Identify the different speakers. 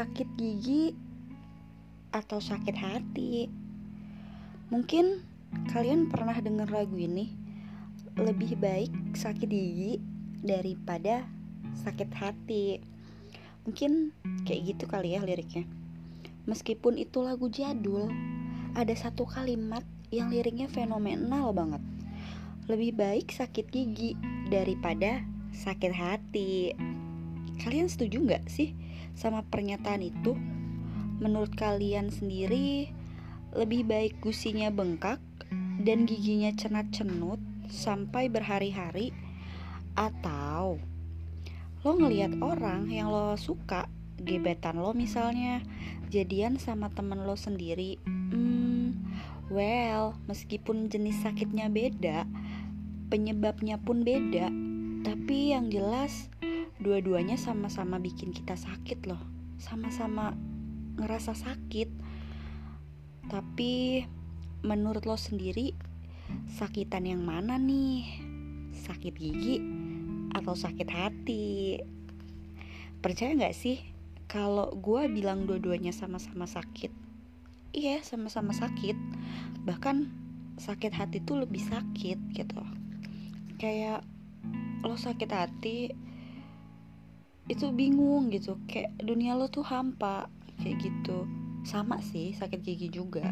Speaker 1: sakit gigi atau sakit hati? Mungkin kalian pernah dengar lagu ini. Lebih baik sakit gigi daripada sakit hati. Mungkin kayak gitu kali ya liriknya. Meskipun itu lagu jadul, ada satu kalimat yang liriknya fenomenal banget. Lebih baik sakit gigi daripada sakit hati. Kalian setuju nggak sih sama pernyataan itu? Menurut kalian sendiri, lebih baik gusinya bengkak dan giginya cenat-cenut sampai berhari-hari atau lo ngelihat orang yang lo suka gebetan lo misalnya jadian sama temen lo sendiri hmm, well meskipun jenis sakitnya beda penyebabnya pun beda tapi yang jelas dua-duanya sama-sama bikin kita sakit loh. Sama-sama ngerasa sakit. Tapi menurut lo sendiri sakitan yang mana nih? Sakit gigi atau sakit hati? Percaya nggak sih kalau gue bilang dua-duanya sama-sama sakit iya sama-sama sakit. Bahkan sakit hati tuh lebih sakit gitu. Kayak lo sakit hati itu bingung gitu kayak dunia lo tuh hampa kayak gitu. Sama sih sakit gigi juga